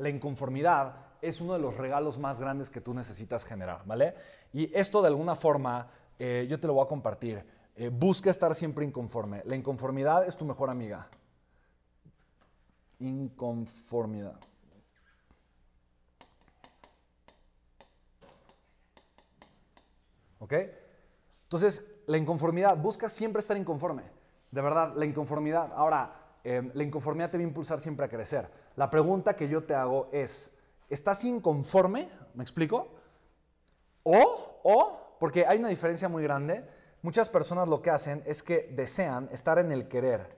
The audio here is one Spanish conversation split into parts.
la inconformidad es uno de los regalos más grandes que tú necesitas generar, ¿vale? Y esto de alguna forma eh, yo te lo voy a compartir. Eh, busca estar siempre inconforme. La inconformidad es tu mejor amiga. Inconformidad. ¿Ok? Entonces, la inconformidad, busca siempre estar inconforme. De verdad, la inconformidad. Ahora, em, la inconformidad te va a impulsar siempre a crecer. La pregunta que yo te hago es, ¿estás inconforme? ¿Me explico? O, o, porque hay una diferencia muy grande. Muchas personas lo que hacen es que desean estar en el querer.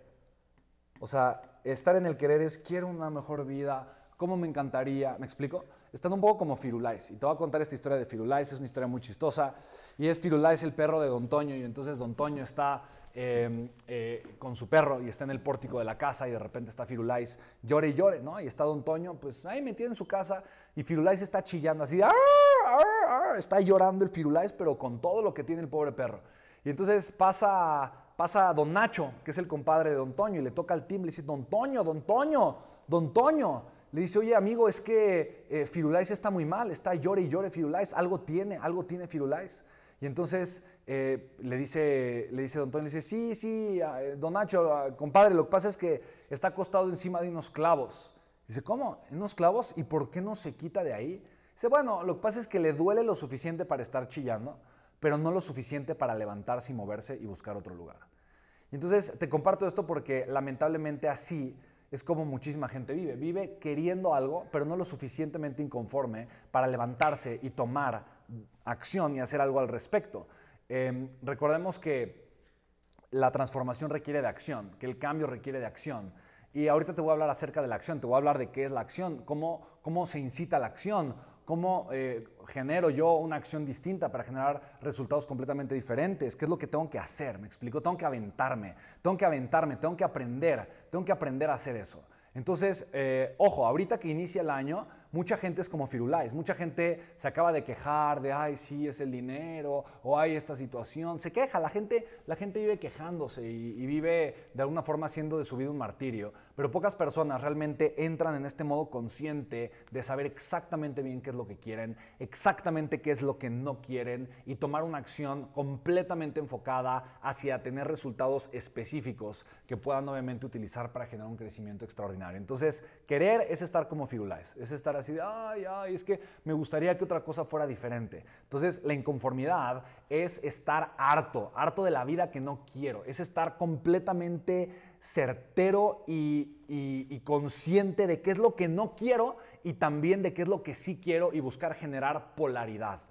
O sea, estar en el querer es quiero una mejor vida, cómo me encantaría, ¿me explico? Están un poco como Firulais. Y te voy a contar esta historia de Firulais, es una historia muy chistosa. Y es Firulais el perro de Don Toño, y entonces Don Toño está em, eh, con su perro y está en el pórtico de la casa y de repente está Firulais, llore y llore, ¿no? Y está Don Toño, pues ahí metido en su casa y Firulais está chillando así, está llorando el Firulais, pero con todo lo que tiene el pobre perro. Y entonces pasa, pasa Don Nacho, que es el compadre de Don Toño, y le toca el timbre y dice, Don Toño, Don Toño, Don Toño le dice, oye amigo, es que eh, Firulais está muy mal, está llore y llore Firulais, algo tiene, algo tiene Firulais. Y entonces eh, le, dice, le dice Don Toño, le dice, sí, sí, eh, Don Nacho, ah, compadre, lo que pasa es que está acostado encima de unos clavos. Dice, ¿cómo? ¿En unos clavos? ¿Y por qué no se quita de ahí? Dice, bueno, lo que pasa es que le duele lo suficiente para estar chillando, pero no lo suficiente para levantarse y moverse y buscar otro lugar. Y entonces te comparto esto porque lamentablemente así es como muchísima gente vive. Vive queriendo algo, pero no lo suficientemente inconforme para levantarse y tomar acción y hacer algo al respecto. Em, recordemos que la transformación requiere de acción, que el cambio requiere de acción. Y ahorita te voy a hablar acerca de la acción, te voy a hablar de qué es la acción, cómo, cómo se incita la acción, cómo eh, genero yo una acción distinta para generar resultados completamente diferentes, qué es lo que tengo que hacer, me explico, tengo que aventarme, tengo que aventarme, tengo que aprender, tengo que aprender a hacer eso. Entonces, eh, ojo, ahorita que inicia el año, mucha gente es como Firulais, mucha gente se acaba de quejar de, ay, sí, es el dinero, o hay esta situación, se queja, la gente, la gente vive quejándose y, vive de alguna forma haciendo de su vida un martirio, pero pocas personas realmente entran en este modo consciente de saber exactamente bien qué es lo que quieren, exactamente qué es lo que no quieren y tomar una acción completamente enfocada hacia tener resultados específicos que puedan obviamente utilizar para generar un crecimiento extraordinario. Entonces, querer es estar como Firulais, es estar así de, ay, ay, es que me gustaría que otra cosa fuera diferente. Entonces, la inconformidad es estar harto, harto de la vida que no quiero, es estar completamente certero y, y, consciente de qué es lo que no quiero y también de qué es lo que sí quiero y buscar generar polaridad.